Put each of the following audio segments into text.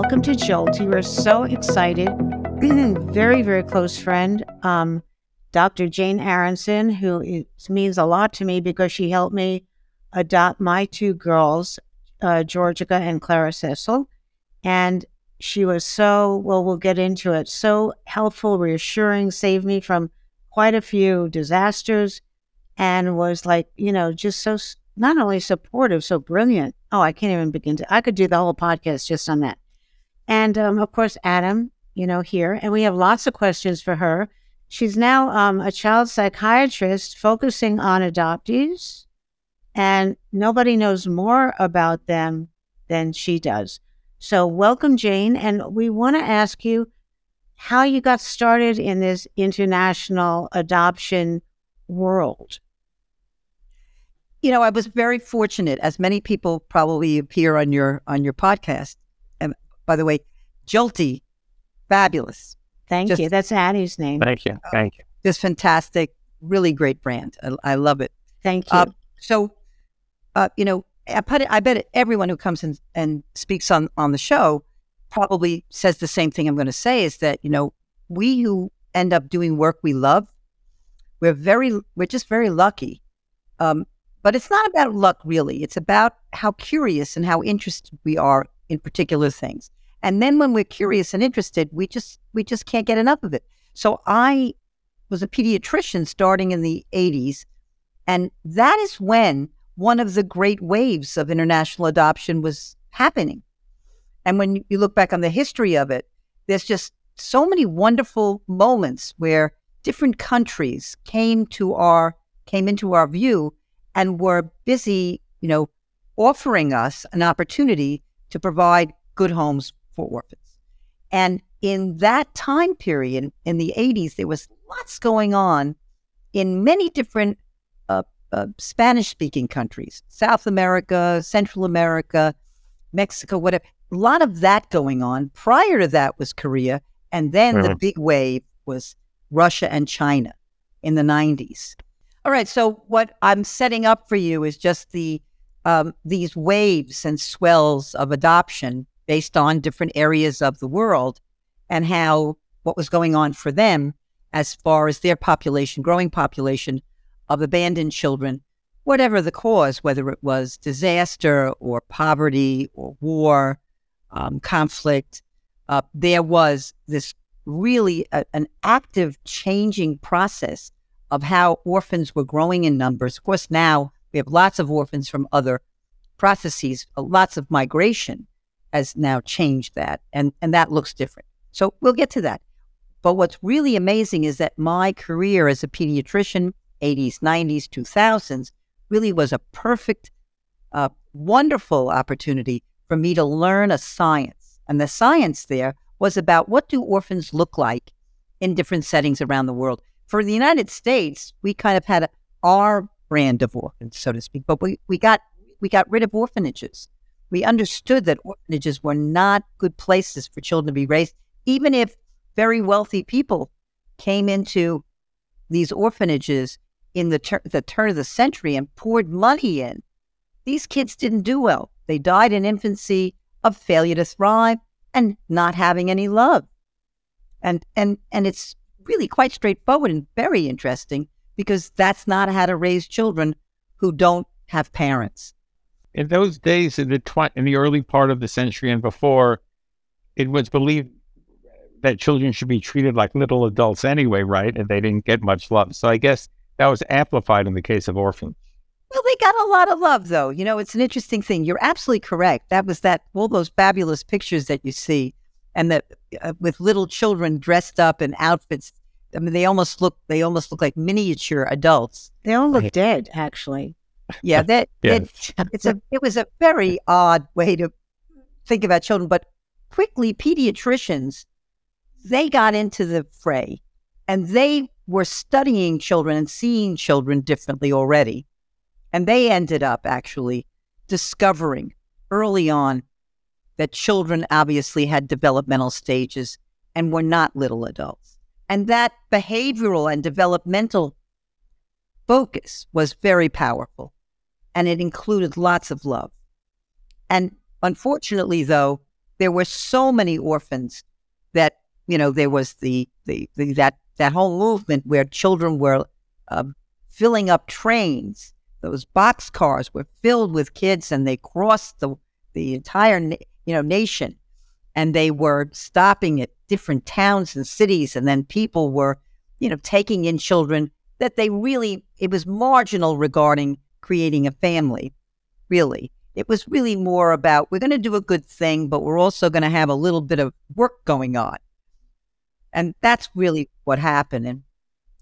welcome to Jolty. We're so excited. very, very close friend, um, Dr. Jane Aronson, who is, means a lot to me because she helped me adopt my two girls, uh, Georgia and Clara Cecil. And she was so, well, we'll get into it, so helpful, reassuring, saved me from quite a few disasters, and was like, you know, just so not only supportive, so brilliant. Oh, I can't even begin to, I could do the whole podcast just on that. And um, of course, Adam, you know, here, and we have lots of questions for her. She's now um, a child psychiatrist focusing on adoptees, and nobody knows more about them than she does. So, welcome, Jane. And we want to ask you how you got started in this international adoption world. You know, I was very fortunate, as many people probably appear on your on your podcast. And by the way, Jolty, fabulous. Thank just, you. That's Addie's name. Thank you. Thank you. Just fantastic. Really great brand. I, I love it. Thank you. Uh, so, uh, you know, I put it, I bet everyone who comes in and speaks on on the show probably says the same thing I'm going to say is that you know we who end up doing work we love, we're very we're just very lucky. Um, but it's not about luck really. It's about how curious and how interested we are in particular things. And then when we're curious and interested, we just we just can't get enough of it. So I was a pediatrician starting in the 80s, and that is when one of the great waves of international adoption was happening. And when you look back on the history of it, there's just so many wonderful moments where different countries came to our came into our view and were busy, you know, offering us an opportunity to provide good homes for orphans. And in that time period in the 80s, there was lots going on in many different uh, Spanish speaking countries, South America, Central America, Mexico, whatever. A lot of that going on. Prior to that was Korea. And then mm-hmm. the big wave was Russia and China in the 90s. All right. So, what I'm setting up for you is just the um, these waves and swells of adoption based on different areas of the world and how what was going on for them as far as their population, growing population, of abandoned children, whatever the cause, whether it was disaster or poverty or war, um, conflict, uh, there was this really a, an active changing process of how orphans were growing in numbers. Of course, now we have lots of orphans from other processes, uh, lots of migration has now changed that, and, and that looks different. So we'll get to that. But what's really amazing is that my career as a pediatrician 80s, 90s, 2000s really was a perfect, uh, wonderful opportunity for me to learn a science. And the science there was about what do orphans look like in different settings around the world. For the United States, we kind of had our brand of orphans, so to speak, but we, we got we got rid of orphanages. We understood that orphanages were not good places for children to be raised, even if very wealthy people came into these orphanages in the, ter- the turn of the century and poured money in. These kids didn't do well. They died in infancy of failure to thrive and not having any love. And and and it's really quite straightforward and very interesting because that's not how to raise children who don't have parents. In those days, in the tw- in the early part of the century and before, it was believed that children should be treated like little adults anyway, right? And they didn't get much love. So I guess that was amplified in the case of orphans. Well, they got a lot of love, though. You know, it's an interesting thing. You're absolutely correct. That was that all those fabulous pictures that you see, and that uh, with little children dressed up in outfits. I mean, they almost look they almost look like miniature adults. They all look dead, actually. Yeah, that it, it's a it was a very odd way to think about children. But quickly, pediatricians they got into the fray, and they were studying children and seeing children differently already. And they ended up actually discovering early on that children obviously had developmental stages and were not little adults. And that behavioral and developmental focus was very powerful. And it included lots of love. And unfortunately, though, there were so many orphans that you know there was the the, the that that whole movement where children were uh, filling up trains. Those box cars were filled with kids, and they crossed the the entire you know nation, and they were stopping at different towns and cities, and then people were you know taking in children that they really it was marginal regarding creating a family, really. It was really more about we're going to do a good thing, but we're also going to have a little bit of work going on. And that's really what happened. And,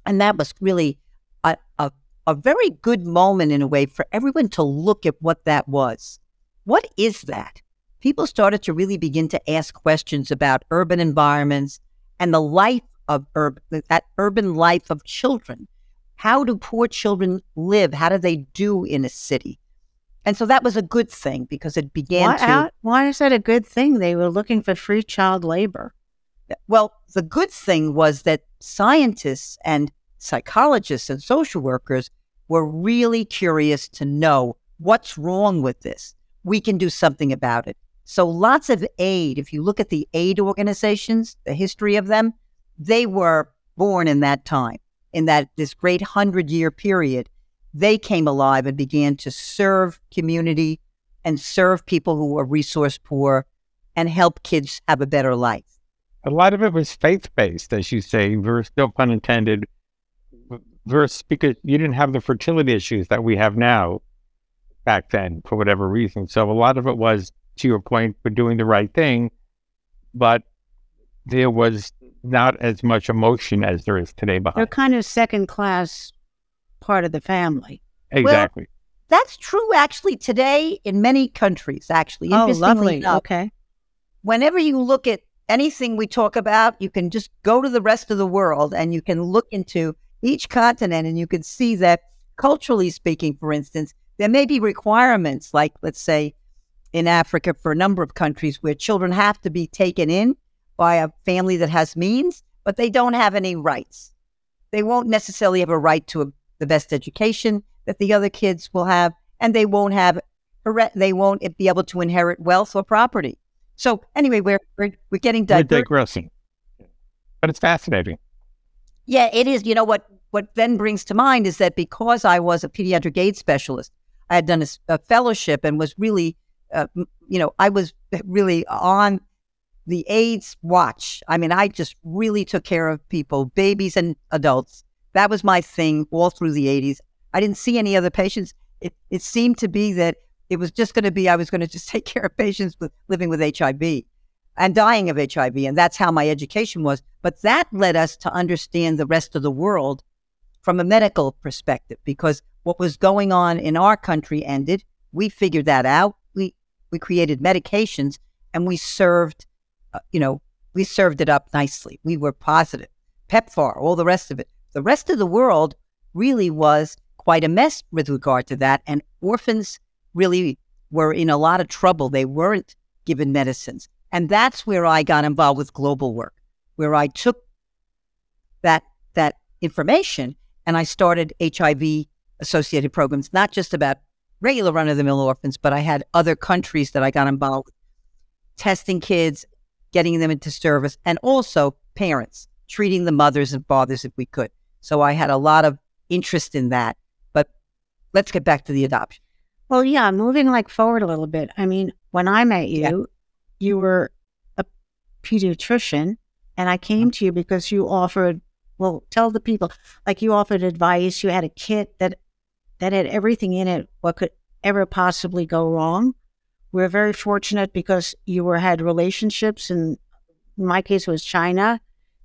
and that was really a, a, a very good moment in a way for everyone to look at what that was. What is that? People started to really begin to ask questions about urban environments and the life of urban, that urban life of children. How do poor children live? How do they do in a city? And so that was a good thing because it began why, to. why is that a good thing? They were looking for free child labor. Well, the good thing was that scientists and psychologists and social workers were really curious to know what's wrong with this. We can do something about it. So lots of aid, if you look at the aid organizations, the history of them, they were born in that time, in that this great hundred year period. They came alive and began to serve community and serve people who were resource poor and help kids have a better life a lot of it was faith based, as you say, versus no pun intended, versus because you didn't have the fertility issues that we have now back then for whatever reason. So a lot of it was, to your point, for doing the right thing, but there was not as much emotion as there is today behind. They're kind of second class part of the family. Exactly. Well, that's true actually today in many countries, actually. Oh, lovely. Enough, okay. Whenever you look at anything we talk about, you can just go to the rest of the world and you can look into each continent and you can see that culturally speaking, for instance, there may be requirements like, let's say, in Africa for a number of countries where children have to be taken in by a family that has means, but they don't have any rights. They won't necessarily have a right to a, the best education that the other kids will have, and they won't have they won't be able to inherit wealth or property. So anyway, we're we're, we're getting We're digressing, but it's fascinating. Yeah, it is. You know what? What then brings to mind is that because I was a pediatric AIDS specialist, I had done a, a fellowship and was really, uh, you know, I was really on the AIDS watch. I mean, I just really took care of people, babies and adults. That was my thing all through the 80s. I didn't see any other patients. It, it seemed to be that it was just going to be I was going to just take care of patients with living with HIV and dying of HIV. And that's how my education was. But that led us to understand the rest of the world from a medical perspective because what was going on in our country ended. We figured that out. We, we created medications and we served, uh, you know, we served it up nicely. We were positive. PEPFAR, all the rest of it. The rest of the world really was quite a mess with regard to that. And orphans really were in a lot of trouble. They weren't given medicines. And that's where I got involved with global work, where I took that that information and I started HIV associated programs, not just about regular run of the mill orphans, but I had other countries that I got involved with, testing kids, getting them into service, and also parents, treating the mothers and fathers if we could. So I had a lot of interest in that. But let's get back to the adoption. Well, yeah, moving like forward a little bit. I mean, when I met you, yeah. you were a pediatrician, and I came mm-hmm. to you because you offered. Well, tell the people like you offered advice. You had a kit that that had everything in it. What could ever possibly go wrong? We're very fortunate because you were had relationships, and in my case, it was China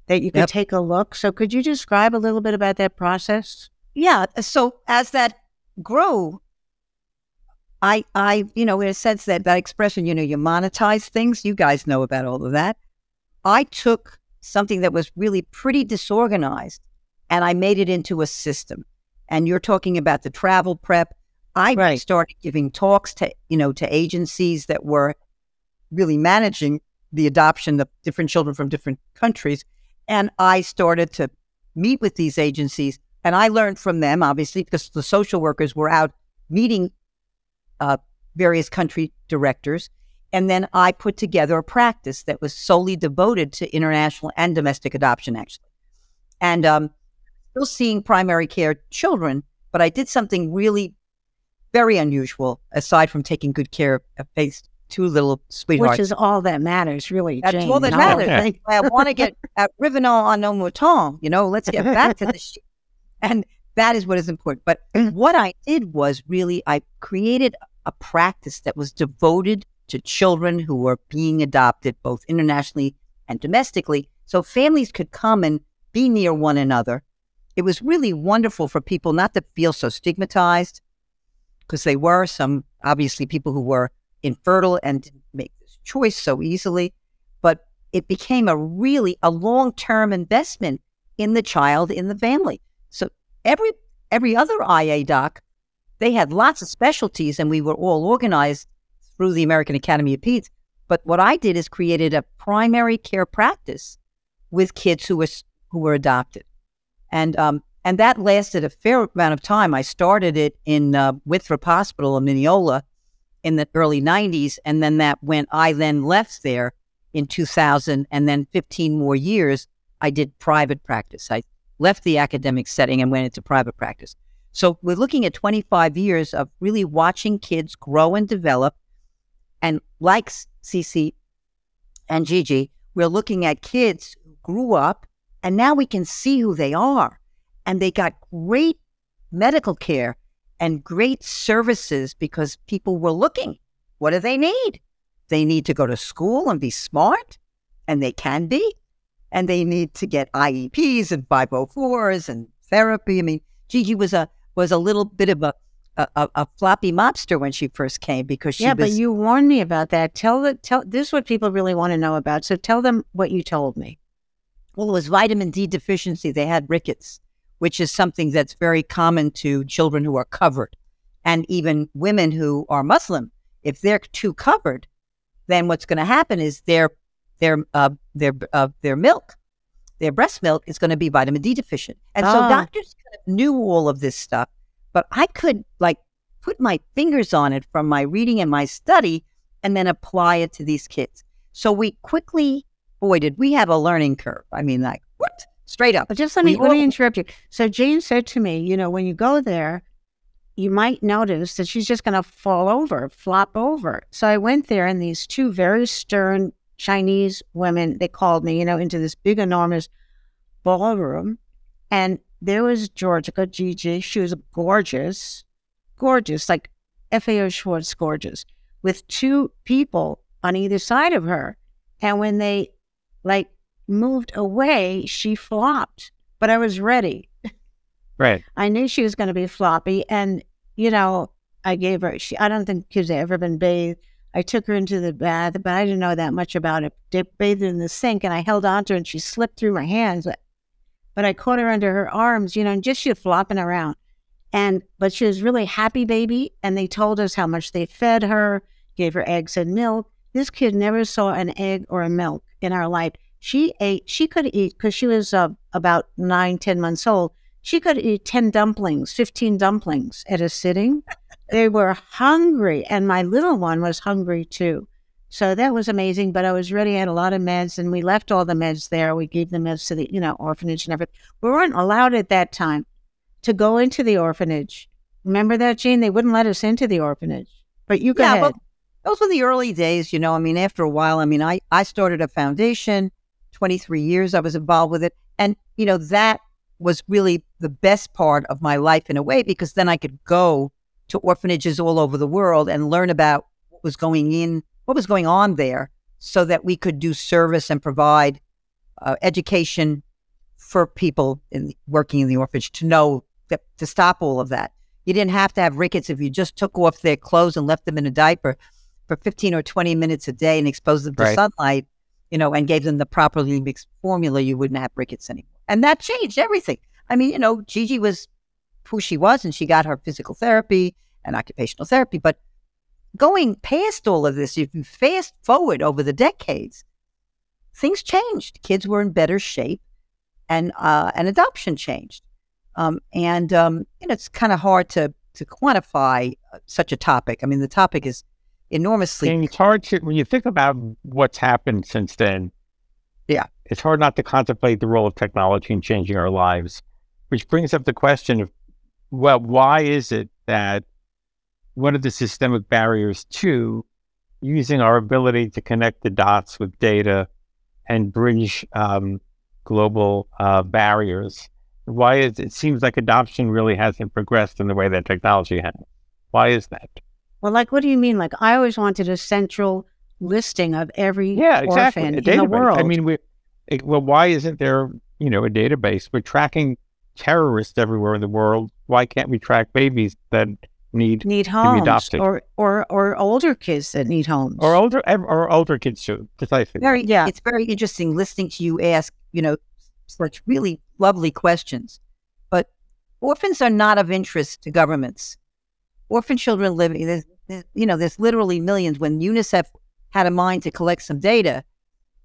that you could yep. take a look. So, could you describe a little bit about that process? Yeah. So, as that grew, I, I, you know, in a sense that that expression, you know, you monetize things. You guys know about all of that. I took something that was really pretty disorganized and I made it into a system. And you're talking about the travel prep. I right. started giving talks to, you know, to agencies that were really managing the adoption of different children from different countries. And I started to meet with these agencies and I learned from them, obviously, because the social workers were out meeting uh, various country directors. And then I put together a practice that was solely devoted to international and domestic adoption, actually. And um, still seeing primary care children, but I did something really very unusual aside from taking good care of these two little sweethearts. Which is all that matters, really. That's Jane. all that No, matters. thank- I want to get at Rivenal on no mouton, you know, let's get back to the shit. And that is what is important. But mm. what I did was really, I created a practice that was devoted to children who were being adopted, both internationally and domestically. So families could come and be near one another. It was really wonderful for people not to feel so stigmatized because they were some, obviously, people who were infertile and didn't make this choice so easily. But it became a really a long term investment in the child in the family. So every every other IA doc, they had lots of specialties, and we were all organized through the American Academy of Peds. But what I did is created a primary care practice with kids who were who were adopted, and um, and that lasted a fair amount of time. I started it in uh, Winthrop Hospital in Mineola in the early '90s, and then that went. I then left there in 2000, and then 15 more years, I did private practice. I left the academic setting and went into private practice. So we're looking at 25 years of really watching kids grow and develop. And like CC and Gigi, we're looking at kids who grew up and now we can see who they are. And they got great medical care and great services because people were looking. What do they need? They need to go to school and be smart, and they can be. And they need to get IEPs and 504s and therapy. I mean, Gigi was a was a little bit of a a, a, floppy mobster when she first came because she yeah, was but you warned me about that. Tell the tell this is what people really want to know about. So tell them what you told me. Well, it was vitamin D deficiency. They had rickets, which is something that's very common to children who are covered and even women who are Muslim. If they're too covered, then what's going to happen is their their uh, their uh, their milk, their breast milk, is going to be vitamin D deficient. And so Ah. doctors kind of knew all of this stuff, but I could like put my fingers on it from my reading and my study, and then apply it to these kids. So we quickly, boy, did we have a learning curve. I mean, like what? Straight up. But just let me We let me interrupt you. So Jane said to me, you know, when you go there, you might notice that she's just going to fall over, flop over. So I went there, and these two very stern Chinese women, they called me, you know, into this big, enormous ballroom, and there was Georgia Gigi. She was gorgeous, gorgeous, like FAO Schwarz gorgeous, with two people on either side of her. And when they like moved away, she flopped. But I was ready. Right. I knew she was going to be floppy, and you know, I gave her. She, I don't think kids had ever been bathed. I took her into the bath, but I didn't know that much about it. They bathed her in the sink, and I held onto her, and she slipped through my hands. But, but I caught her under her arms, you know, and just she was flopping around. And but she was really happy, baby. And they told us how much they fed her, gave her eggs and milk. This kid never saw an egg or a milk in our life. She ate. She could eat because she was uh, about nine, ten months old. She could eat 10 dumplings, 15 dumplings at a sitting. they were hungry, and my little one was hungry too. So that was amazing, but I was ready. I had a lot of meds, and we left all the meds there. We gave the meds to the, you know, orphanage and everything. We weren't allowed at that time to go into the orphanage. Remember that, Jean? They wouldn't let us into the orphanage. But you go yeah, ahead. well, those were the early days, you know. I mean, after a while, I mean, I, I started a foundation, 23 years I was involved with it. And, you know, that was really the best part of my life in a way because then I could go to orphanages all over the world and learn about what was going in, what was going on there so that we could do service and provide uh, education for people in working in the orphanage to know that to stop all of that. You didn't have to have rickets if you just took off their clothes and left them in a diaper for 15 or 20 minutes a day and exposed them to Right. sunlight, you know, and gave them the properly mixed formula, you wouldn't have rickets anymore. And that changed everything. I mean, you know, Gigi was who she was and she got her physical therapy and occupational therapy. But going past all of this, if you fast forward over the decades, things changed. Kids were in better shape and uh, and adoption changed. Um, and um, you know, it's kind of hard to to quantify uh, such a topic. I mean, the topic is enormously. And it's hard to, when you think about what's happened since then. Yeah. It's hard not to contemplate the role of technology in changing our lives, which brings up the question of, well, why is it that one of the systemic barriers to using our ability to connect the dots with data and bridge um, global uh, barriers? Why is it seems like adoption really hasn't progressed in the way that technology has? Why is that? Well, like, what do you mean? Like, I always wanted a central listing of every Yeah, exactly. orphan A in the database. world. I mean, we it, well, why isn't there you know a database? We're tracking terrorists everywhere in the world. Why can't we track babies that need need homes adopted. or, or or older kids that need homes. or older or older kids too? Precisely. very Yeah. it's very interesting listening to you ask you know such really lovely questions but orphans are not of interest to governments orphan children living there's, eh, there's- you know there's literally millions when unicef had a mind to collect some data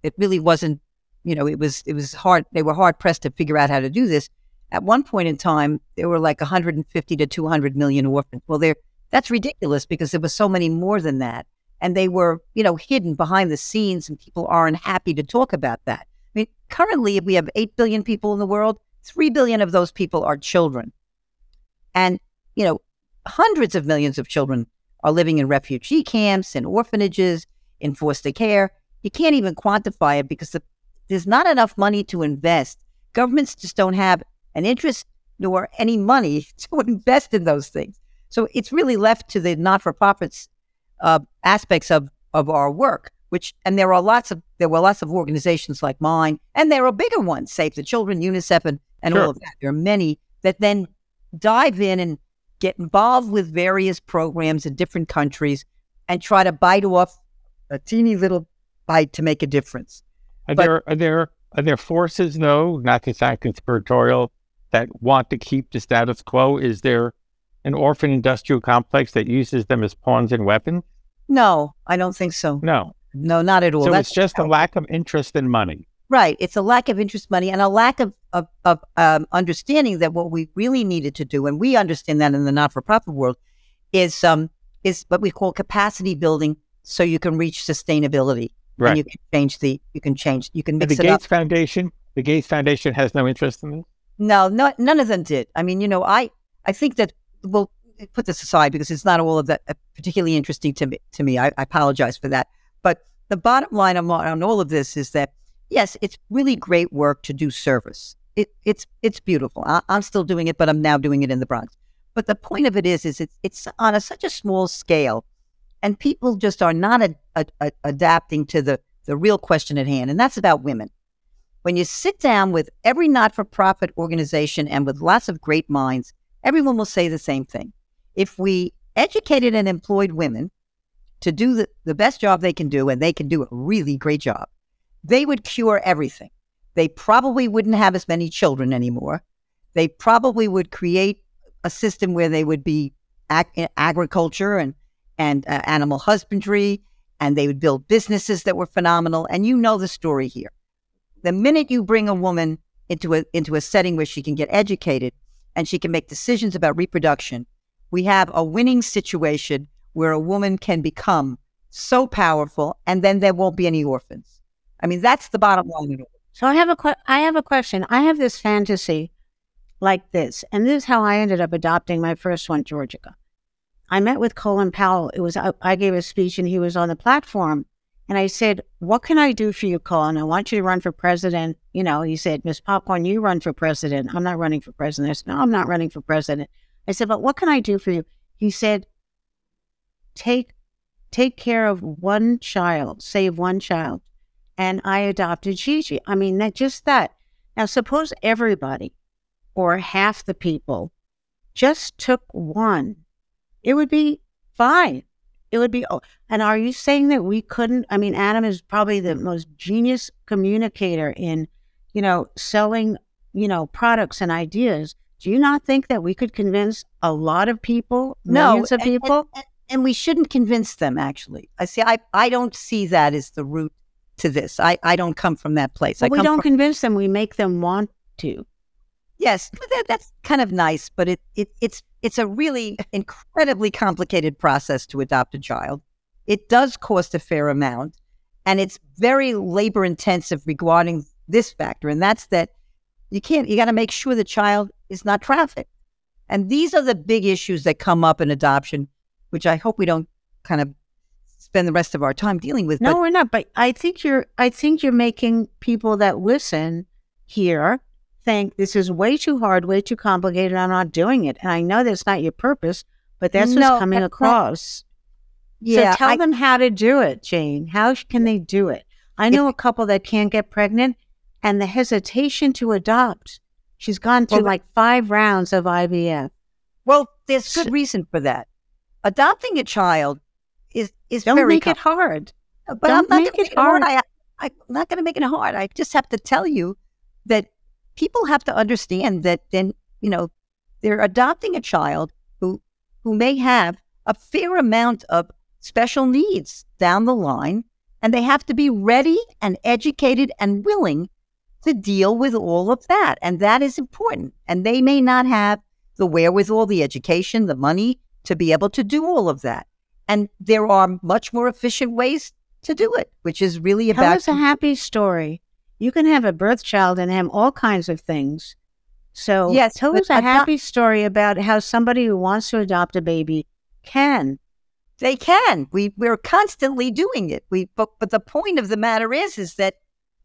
it really wasn't you know it was it was hard they were hard pressed to figure out how to do this at one point in time there were like 150 to 200 million orphans well there that's ridiculous because there was so many more than that and they were, you know, hidden behind the scenes, and people aren't happy to talk about that. I mean, currently, we have 8 billion people in the world, 3 billion of those people are children. And, you know, hundreds of millions of children are living in refugee camps, and orphanages, in foster care. You can't even quantify it because the, there's not enough money to invest. Governments just don't have an interest nor any money to invest in those things. So it's really left to the not for profits uh, aspects of of our work. Which and there are lots of there were lots of organizations like mine, and there are bigger ones, Save the Children, UNICEF, and, and Sure. all of that. There are many that then dive in and get involved with various programs in different countries and try to bite off a teeny little bite to make a difference. Are But- there are there are there forces though, not to sound conspiratorial, that want to keep the status quo? Is there an orphan industrial complex that uses them as pawns and weapons? No, I don't think so. No. No, not at all. so That's it's just a lack of interest in money. Right. It's a lack of interest money and a lack of, of, of um, understanding that what we really needed to do, and we understand that in the not for profit world, is um is what we call capacity building so you can reach sustainability. Right. And you can change the you can change you can And mix the it up. Gates Foundation, the Gates Foundation has no interest in this. No, no, none of them did. I mean, you know, I I think that we'll put this aside because it's not all of that uh, particularly interesting to me. To me, I, I apologize for that. But the bottom line on, on all of this is that yes, it's really great work to do service. It, it's it's beautiful. I, I'm still doing it, but I'm now doing it in the Bronx. But the point of it is, is it's it's on a, such a small scale, and people just are not a, a, adapting to the the real question at hand, and that's about women when you sit down with every not for profit organization and with lots of great minds, everyone will say the same thing. If we educated and employed women to do the, the best job they can do, and they can do a really great job, they would cure everything. They probably wouldn't have as many children anymore. They probably would create a system where they would be ag- agriculture and, and uh, animal husbandry, and they would build businesses that were phenomenal. And you know the story here the minute you bring a woman into a into a setting where she can get educated and she can make decisions about reproduction, we have a winning situation where a woman can become so powerful, and then there won't be any orphans. I mean, that's the bottom line. So I have a que- I have a question. I have this fantasy like this, and this is how I ended up adopting my first one, Georgica. I met with Colin Powell. It was I, I gave a speech, and he was on the platform, and I said, "What can I do for you, Colin? I want you to run for president." You know, he said, "Miss Popcorn, you run for president." I'm not running for president. I said, "No, I'm not running for president." I said, "But what can I do for you?" He said, "Take take care of one child, save one child." And I adopted Gigi. I mean, that just that. Now, suppose everybody or half the people just took one, it would be fine. It would be. Oh, and are you saying that we couldn't? I mean, Adam is probably the most genius communicator in, you know, selling, you know, products and ideas. Do you not think that we could convince a lot of people, millions of and- and- people? and, and we shouldn't convince them. Actually, I see. I I don't see that as the root to this. I I don't come from that place. But we don't from- convince them. We make them want to. Yes, that, that's kind of nice, but it, it it's it's a really incredibly complicated process to adopt a child. It does cost a fair amount, and it's very labor intensive regarding this factor, and that's that you can't. You got to make sure the child is not trafficked, and these are the big issues that come up in adoption, which I hope we don't kind of spend the rest of our time dealing with. No, but we're not. But I think you're. I think you're making people that listen here think this is way too hard, way too complicated. I'm not doing it, and I know that's not your purpose, but that's No, what's coming that's not- across. yeah, so tell I- them how to do it, Jane. How can they do it? I know a couple that can't get pregnant, and the hesitation to adopt. She's gone through Well, like five rounds of IVF. well, there's good reason for that. Adopting a child is is Don't very make com- it hard. Uh, but Don't I'm not make it make it hard. hard. I, I'm not going to make it hard. I just have to tell you that people have to understand that then, you know, they're adopting a child who who may have a fair amount of special needs down the line, and they have to be ready and educated and willing to deal with all of that. And that is important. And they may not have the wherewithal, the education, the money to be able to do all of that. And there are much more efficient ways to do it, which is really Tell about us a happy story. You can have a birth child and have all kinds of things. So Yes, tell us a happy story about how somebody who wants to adopt a baby can. they can. We we're constantly doing it. We but but the point of the matter is is that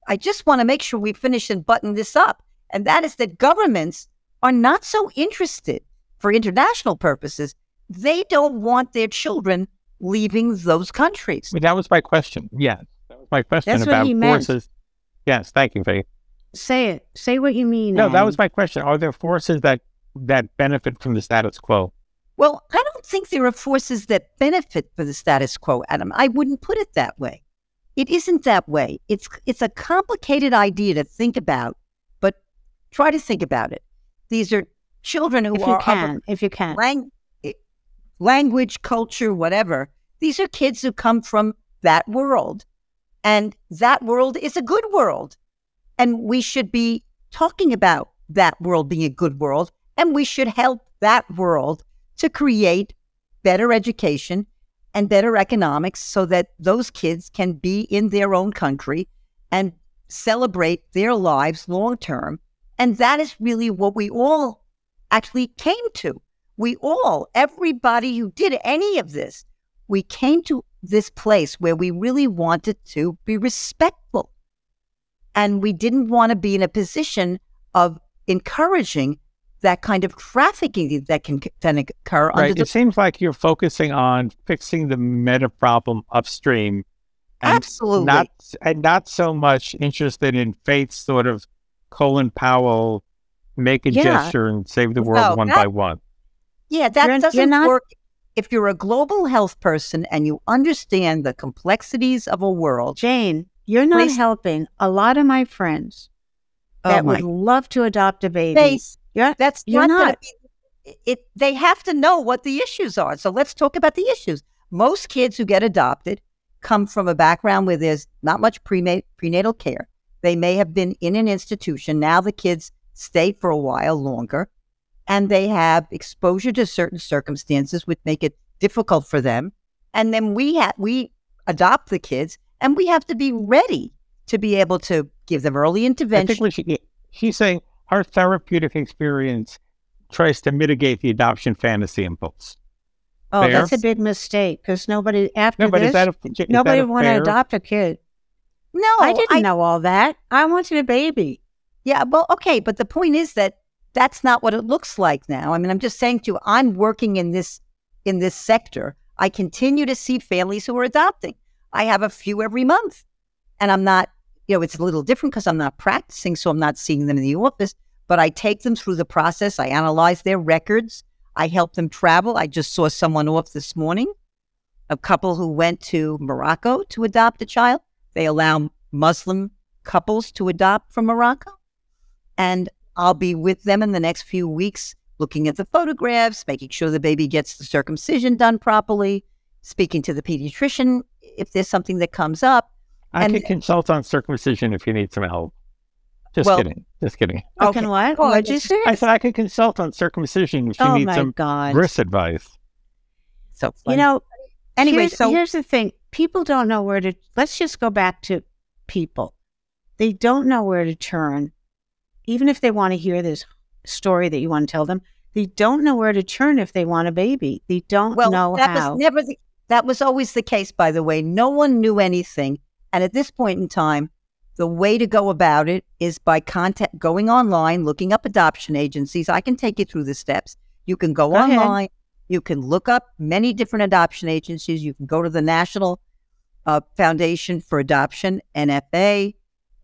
I just want to make sure we finish and button this up. And that is that governments are not so interested for international purposes. They don't want their children leaving those countries. That was my question. Yes, that was my question That's about he meant. forces. Yes, thank you, Faith. Say it. Say what you mean. No, that was my question. Are there forces that that benefit from the status quo? Well, I don't think there are forces that benefit for the status quo, Adam. I wouldn't put it that way. It isn't that way. It's it's a complicated idea to think about, but try to think about it. These are children who if you are a can. If you can. lang- language, culture, whatever. These are kids who come from that world. And that world is a good world. And we should be talking about that world being a good world. And we should help that world to create better education and better economics so that those kids can be in their own country and celebrate their lives long term. And that is really what we all actually came to. We all, everybody who did any of this, we came to this place where we really wanted to be respectful. And we didn't want to be in a position of encouraging that kind of trafficking that can then occur under Right. the It seems like you're focusing on fixing the meta problem upstream, and Absolutely. not and not so much interested in Faith's sort of Colin Powell make a Yeah. gesture and save the world No, one that- by one. Yeah, that You're- you're doesn't work. If you're a global health person and you understand the complexities of a world, Jane, you're not Please- helping a lot of my friends oh that oh my would love to adopt a baby. face, You're, that's You're not, not. be- it. They have to know what the issues are. So let's talk about the issues. Most kids who get adopted come from a background where there's not much prena- prenatal care. They may have been in an institution. Now the kids stay for a while longer, and they have exposure to certain circumstances which make it difficult for them. And then we ha- we adopt the kids, and we have to be ready to be able to give them early I intervention. think we should. She's saying our therapeutic experience tries to mitigate the adoption fantasy impulse. oh, Fair. that's a big mistake because nobody after No, this, a, nobody that want to adopt a kid. no, I didn't I, know all that. I wanted a baby. Yeah, well, okay, but the point is that that's not what it looks like now. I mean, I'm just saying to you, I'm working in this in this sector. I continue to see families who are adopting. I have a few every month, and I'm not. You know, it's a little different because I'm not practicing, so I'm not seeing them in the office. But I take them through the process. I analyze their records. I help them travel. I just saw someone off this morning, a couple who went to Morocco to adopt a child. They allow Muslim couples to adopt from Morocco and I'll be with them in the next few weeks, looking at the photographs, making sure the baby gets the circumcision done properly, speaking to the pediatrician if there's something that comes up. I and- could consult on circumcision if you need some help. Just Well- kidding. Just kidding. Oh, Fucking Okay. what? Well, What'd you it's- say? I said I could consult on circumcision if you oh need my some god! bris advice. So You know, Anyway, here's, so here's the thing: people don't know where to. Let's just go back to people. They don't know where to turn, even if they want to hear this story that you want to tell them. They don't know where to turn if they want a baby. They don't well, know that how. was never the, that was always the case. By the way, no one knew anything, and at this point in time, the way to go about it is by contact going online, looking up adoption agencies. I can take you through the steps. You can go, Go ahead. online. You can look up many different adoption agencies. You can go to the National uh, Foundation for Adoption (NFA),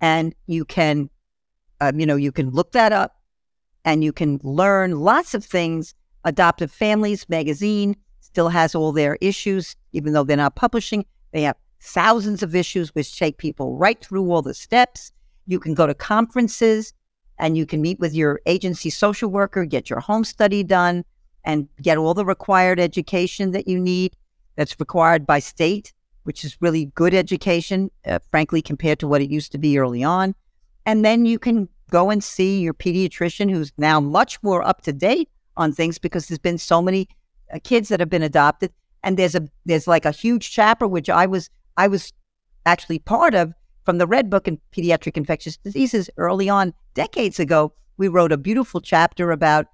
and you can, um, you know, you can look that up, and you can learn lots of things. Adoptive Families magazine still has all their issues, even though they're not publishing. They have thousands of issues which take people right through all the steps. You can go to conferences and you can meet with your agency social worker, get your home study done, and get all the required education that you need that's required by state, which is really good education, uh, frankly, compared to what it used to be early on. And then you can go and see your pediatrician, who's now much more up to date on things because there's been so many uh, kids that have been adopted. And there's a there's like a huge chapter which I was I was actually part of from the Red Book in Pediatric Infectious Diseases early on, decades ago. We wrote a beautiful chapter about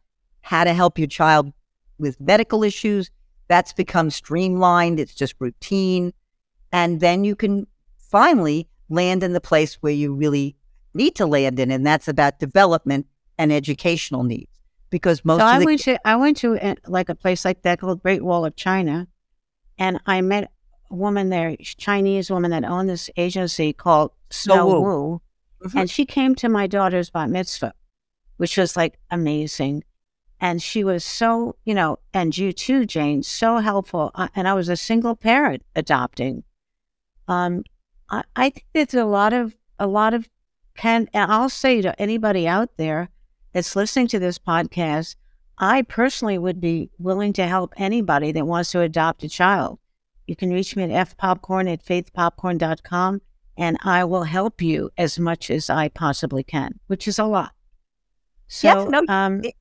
how to help your child with medical issues. That's become streamlined. It's just routine. And then you can finally land in the place where you really need to land in, and that's about development and educational needs. Because most so of I the went to I went to uh, like a place like that called Great Wall of China, and I met a woman there, Chinese woman that owned this agency called Snow Wu. Wu, Mhm. and she came to my daughter's bat mitzvah, which was like amazing, and she was so you know, and you too, Jane, so helpful, uh, and I was a single parent adopting. Um, I, I think there's a lot of a lot of can and I'll say to anybody out there that's listening to this podcast, I personally would be willing to help anybody that wants to adopt a child. You can reach me at fpopcorn at faithpopcorn.com and I will help you as much as I possibly can, which is a lot. So, Yeah, no, um, it-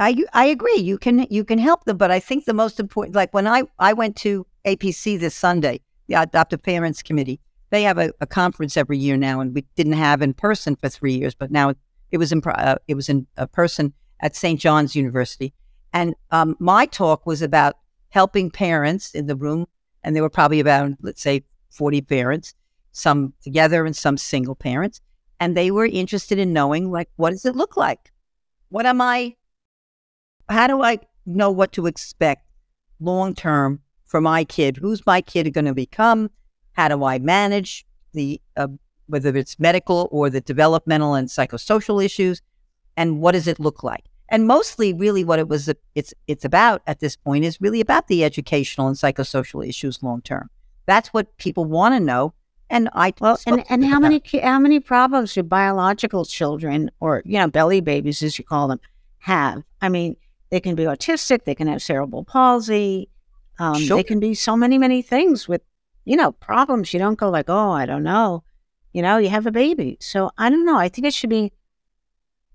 I I agree. You can you can help them, but I think the most important, like when I I went to APC this Sunday, the Adoptive Parents Committee, they have a, a conference every year now, and we didn't have in person for three years, but now it was in uh, it was in a person at St. John's University, and um, my talk was about helping parents in the room, and there were probably about let's say forty parents, some together and some single parents, and they were interested in knowing like what does it look like what am I, how do I know what to expect long term for my kid? Who's my kid going to become? How do I manage the, uh, whether it's medical or the developmental and psychosocial issues? And what does it look like? And mostly, really, what it was, it's it's about at this point is really about the educational and psychosocial issues long term. That's what people want to know. And I Well, and, and how many how many problems do biological children or you know belly babies as you call them have? I mean, they can be autistic, they can have cerebral palsy, um, Sure. they can be so many many things with you know problems. You don't go like, oh, I don't know, you know, you have a baby. So I don't know. I think it should be,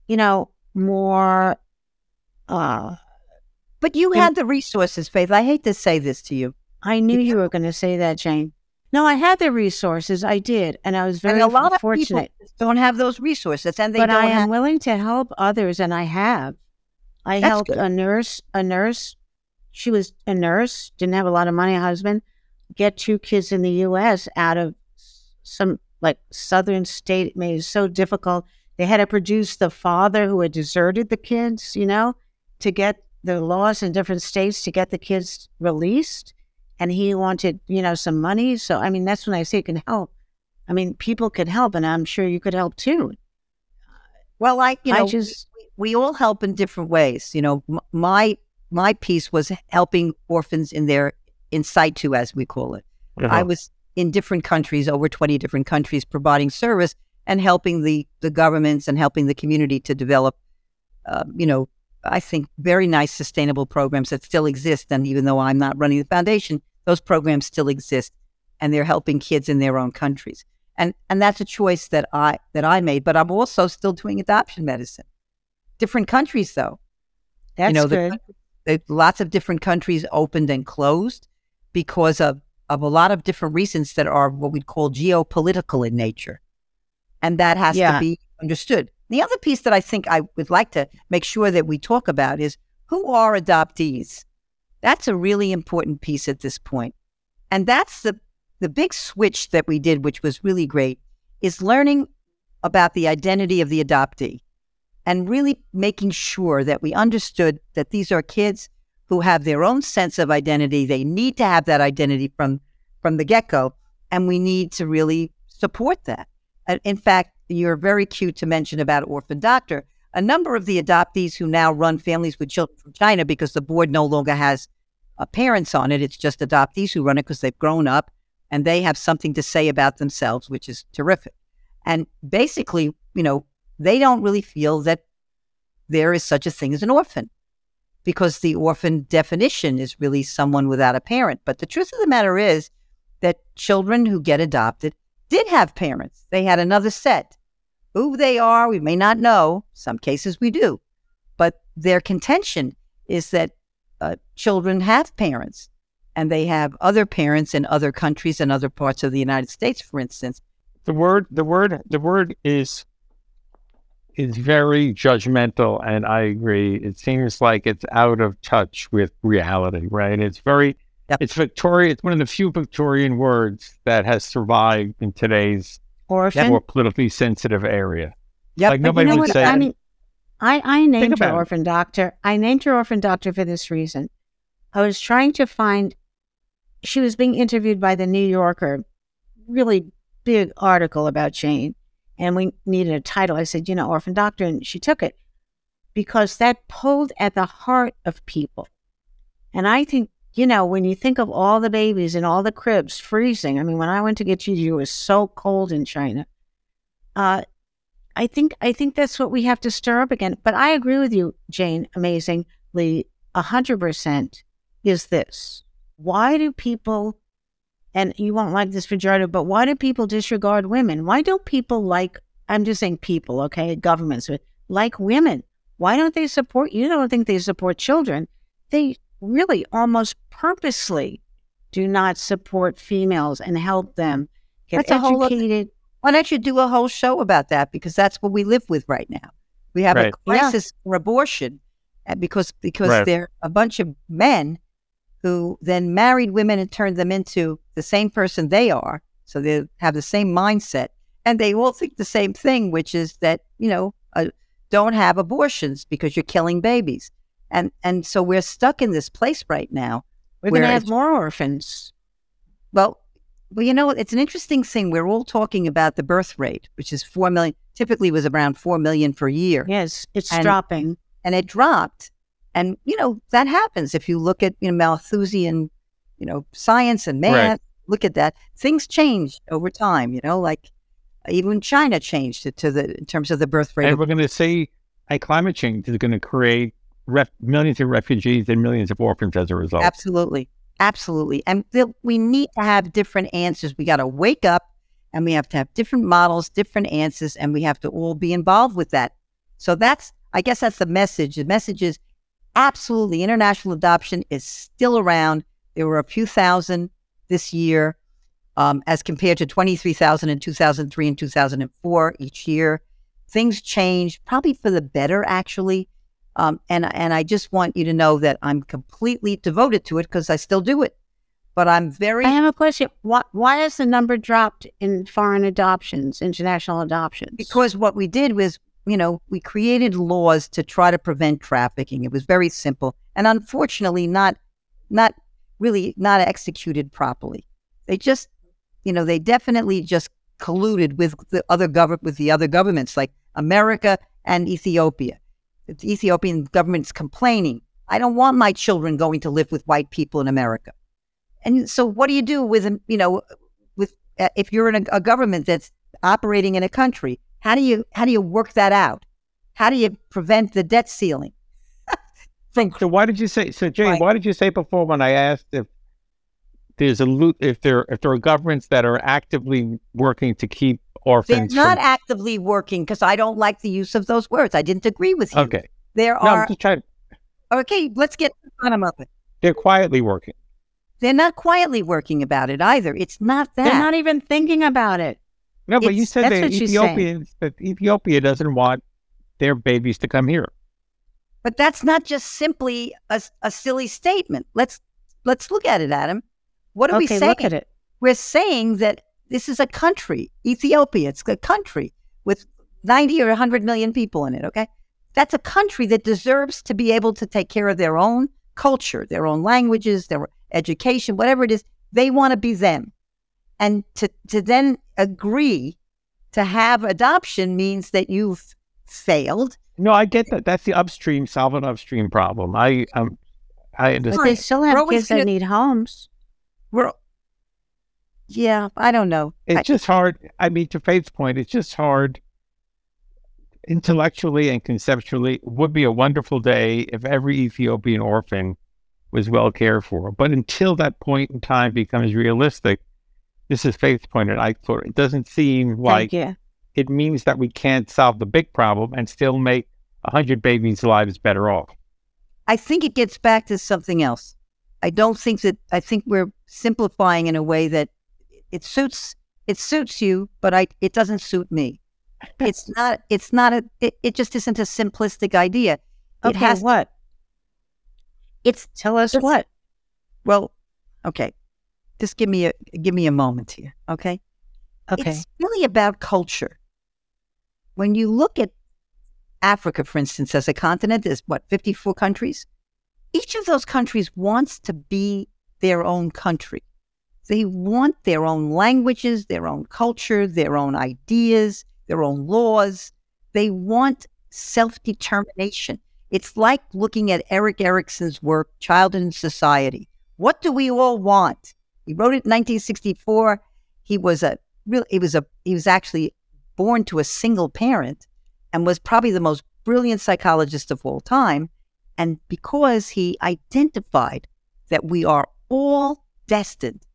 you know, more. Uh, But you had the resources, Faith. I hate to say this to you. I knew you were going to say that, Jane. No, I had the resources. I did, and I was very and a lot of fortunate. people don't have those resources, and they but don't I am have. willing to help others, and I have. I That's helped good. a nurse. A nurse. She was a nurse. Didn't have a lot of money. A Husband get two kids in the U.S. out of some like southern state. It made it so difficult. They had to produce the father who had deserted the kids. You know, to get the laws in different states to get the kids released, and he wanted you know some money. So I mean, that's when I say it can help. I mean, people could help, and I'm sure you could help too. Well, I you I know just we, we all help in different ways. You know, M- my my piece was helping orphans in their in situ, as we call it. I was in different countries, over twenty different countries, providing service and helping the the governments and helping the community to develop. Uh, you know, I think very nice sustainable programs that still exist. And even though I'm not running the foundation, those programs still exist, and they're helping kids in their own countries. And and that's a choice that I that I made. But I'm also still doing adoption medicine. Different countries, though. that's you know, good. the, the, lots of different countries opened and closed. Because of, of a lot of different reasons that are what we'd call geopolitical in nature. And that has Yeah. to be understood. The other piece that I think I would like to make sure that we talk about is who are adoptees? That's a really important piece at this point. And that's the, the big switch that we did, which was really great, is learning about the identity of the adoptee and really making sure that we understood that these are kids who have their own sense of identity. They need to have that identity from, from the get go, and we need to really support that. In fact, you're very cute to mention about Orphan Doctor. A number of the adoptees who now run families with children from China because the board no longer has uh, parents on it, it's just adoptees who run it because they've grown up and they have something to say about themselves, which is terrific. And basically, you know, they don't really feel that there is such a thing as an orphan because the orphan definition is really someone without a parent. But the truth of the matter is that children who get adopted did have parents. They had another set. Who they are, we may not know. Some cases we do. But their contention is that uh, children have parents and they have other parents in other countries and other parts of the United States, for instance. the word the word the word is is very judgmental and i agree it seems like it's out of touch with reality right it's very Yep. it's victorian it's one of the few victorian words that has survived in today's Orphan. more politically sensitive area Yeah, like nobody you know would what? say I mean, I, I named her about it. orphan doctor. I named her orphan doctor for this reason. I was trying to find. She was being interviewed by the New Yorker, really big article about Jane, and we needed a title. I said, you know, orphan doctor, and she took it because that pulled at the heart of people. And I think, you know, when you think of all the babies in all the cribs freezing, I mean, when I went to get Gigi, it was so cold in China. Uh, I think I think that's what we have to stir up again. But I agree with you, Jane, amazingly, hundred percent is this. Why do people and you won't like this pejorative, but why do people disregard women? Why don't people like I'm just saying people, okay, governments but like women? Why don't they support you don't think they support children? They really almost purposely do not support females and help them get That's a whole other- educated. Why don't you do a whole show about that? Because that's what we live with right now. We have Right. a crisis for abortion uh, because because Right. they're a bunch of men who then married women and turned them into the same person they are. So they have the same mindset, and they all think the same thing, which is that you know uh, don't have abortions because you're killing babies, and and so we're stuck in this place right now. We're going to have more orphans. Well, well, you know, it's an interesting thing. We're all talking about the birth rate, which is four million. Typically, was around four million per year, Yes, it's And- dropping. and it dropped. And you know that happens if you look at you know Malthusian, you know, science and math. Right. Look at that. Things change over time. You know, like even China changed it to the in terms of the birth rate. and we're going to see a climate change is going to create ref- millions of refugees and millions of orphans as a result Absolutely. Absolutely. And we need to have different answers. We got to wake up and we have to have different models, different answers, and we have to all be involved with that. So that's, I guess that's the message. The message is absolutely international adoption is still around. There were a few thousand this year um, as compared to 23,000 in 2003 and 2004 each year. Things changed, probably for the better, actually. Um, and and I just want you to know that I'm completely devoted to it because I still do it. But I'm very I have a question. Why, why has the number dropped in foreign adoptions, international adoptions? because what we did was, you know, we created laws to try to prevent trafficking. It was very simple, and unfortunately, not not really not executed properly. They just, you know, they definitely just colluded with the other government with the other governments like America and Ethiopia. The Ethiopian government's complaining, "I don't want my children going to live with white people in America." And so, what do you do with, you know, with uh, if you're in a, a government that's operating in a country? How do you how do you work that out? How do you prevent the debt ceiling? From So why did you say so, Jane? Right. Why did you say before when I asked if there's a loot if there if there are governments that are actively working to keep they're orphans not from, actively working because I don't like the use of those words. I didn't agree with you. okay There no are I'm just trying okay. Let's get to the bottom of it. they're quietly working they're not quietly working about it either. It's not that. They're not even thinking about it. No, but you said that what she's saying. Ethiopians, that Ethiopia doesn't want their babies to come here. But that's not just simply a, a silly statement. Let's let's look at it, Adam. What are we okay, saying? look at it. We're saying that this is a country, Ethiopia. It's a country with 90 or 100 million people in it, okay? That's a country that deserves to be able to take care of their own culture, their own languages, their education, whatever it is. They want to be them. And to, to then agree to have adoption means that you've failed. No, I get that. That's the upstream, solve an upstream problem. I um, I But understand. they still have kids that gonna- need homes. We're, yeah, I don't know. It's I- just hard. I mean, to Faith's point, it's just hard intellectually and conceptually. It would be a wonderful day if every Ethiopian orphan was well cared for. But until that point in time becomes realistic, this is Faith's point, and I thought it doesn't seem like it means that we can't solve the big problem and still make a hundred babies' lives better off. I think it gets back to something else. I don't think that I think we're simplifying in a way that it suits it suits you, but I it doesn't suit me. It's not it's not a it, it just isn't a simplistic idea. It Okay, has what? it's Tell us It's- what. well, okay. Just give me a give me a moment here, okay? Okay. It's really about culture. When you look at Africa, for instance, as a continent, there's what, 54 countries? Each of those countries wants to be their own country. They want their own languages, their own culture, their own ideas, their own laws. They want self determination. It's like looking at Erik Erikson's work, Child in Society. What do we all want? He wrote it in 1964. He was a real. He was a. He was actually born to a single parent, and was probably the most brilliant psychologist of all time. And because he identified that we are all destined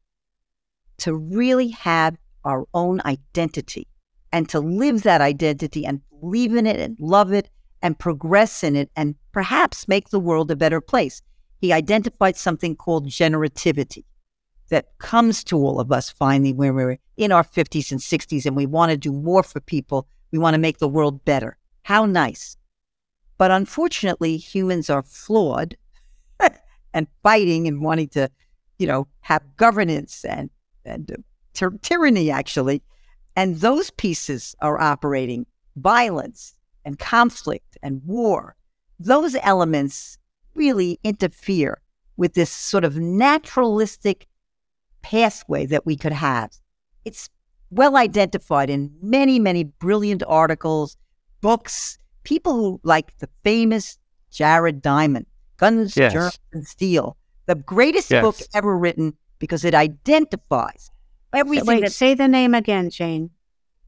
to really have our own identity and to live that identity and believe in it and love it and progress in it and perhaps make the world a better place. He identified something called generativity that comes to all of us finally when we're in our 50s and 60s and we want to do more for people. We want to make the world better. How nice. But unfortunately, humans are flawed and fighting and wanting to, you know, have governance and, and uh, tyr- tyranny, actually. And those pieces are operating violence and conflict and war. Those elements really interfere with this sort of naturalistic pathway that we could have. It's well identified in many, many brilliant articles, books, people who like the famous Jared Diamond, Guns, Yes. Germs, and Steel, the greatest Yes. book ever written because it identifies everything Wait, that say the name again, Jane.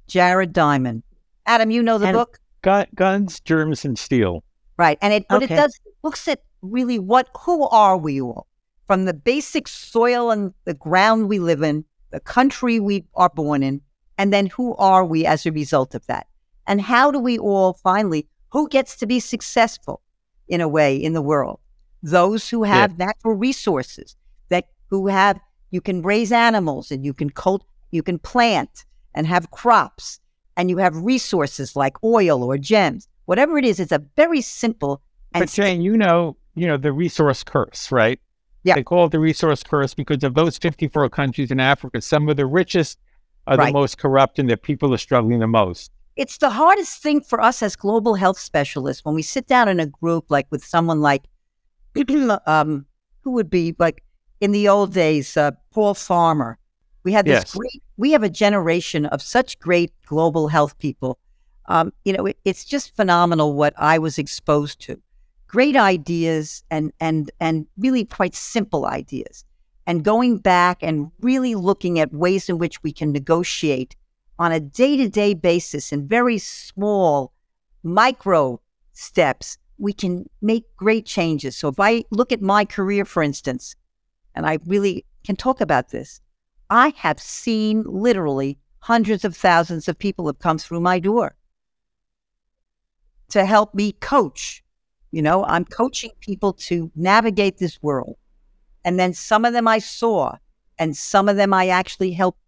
Jared Diamond. Adam, you know the And- book? Gun, guns, germs, and steel. Right. And it what Okay. it does looks at really what who are we all? From the basic soil and the ground we live in, the country we are born in, and then who are we as a result of that? And how do we all finally who gets to be successful in a way in the world? Those who have natural resources that who have you can raise animals and you can cult you can plant and have crops and you have resources like oil or gems. Whatever it is, it's a very simple and But Jane, you know, you know the resource curse, right? Yeah. They call it the resource curse because of those 54 countries in Africa. Some of the richest are Right. the most corrupt, and the people are struggling the most. it's the hardest thing for us as global health specialists when we sit down in a group like with someone like um who would be like in the old days uh, paul farmer we had this Yes. great we have a generation of such great global health people um, you know it, it's just phenomenal what i was exposed to great ideas and and and really quite simple ideas and going back and really looking at ways in which we can negotiate on a day to day basis in very small micro steps, we can make great changes. So if I look at my career, for instance, and I really can talk about this, I have seen literally hundreds of thousands of people have come through my door to help me coach. You know, I'm coaching people to navigate this world. And then some of them I saw, and some of them I actually helped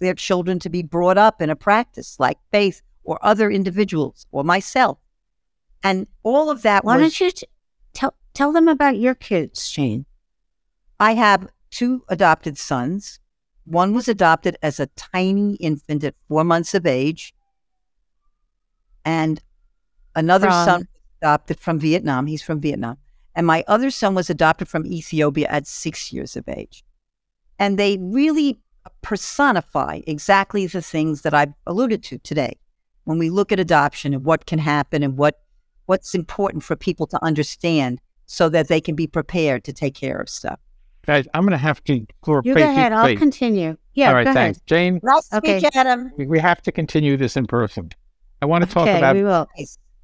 their children to be brought up in a practice like Faith or other individuals or myself. And all of that Why was, don't you t- tell tell them about your kids, Jane? I have two adopted sons. One was adopted as a tiny infant at four months of age. And another From- son adopted from Vietnam. He's from Vietnam. And my other son was adopted from Ethiopia at six years of age. And they really personify exactly the things that I've alluded to today. When we look at adoption and what can happen and what what's important for people to understand so that they can be prepared to take care of stuff. Guys, I'm going to have to pour You pay- go ahead. I'll wait. continue. Yeah, All right, go thanks. Jane, Nice to meet Okay. Adam. we- we have to continue this in person. I want to talk Okay, about we will.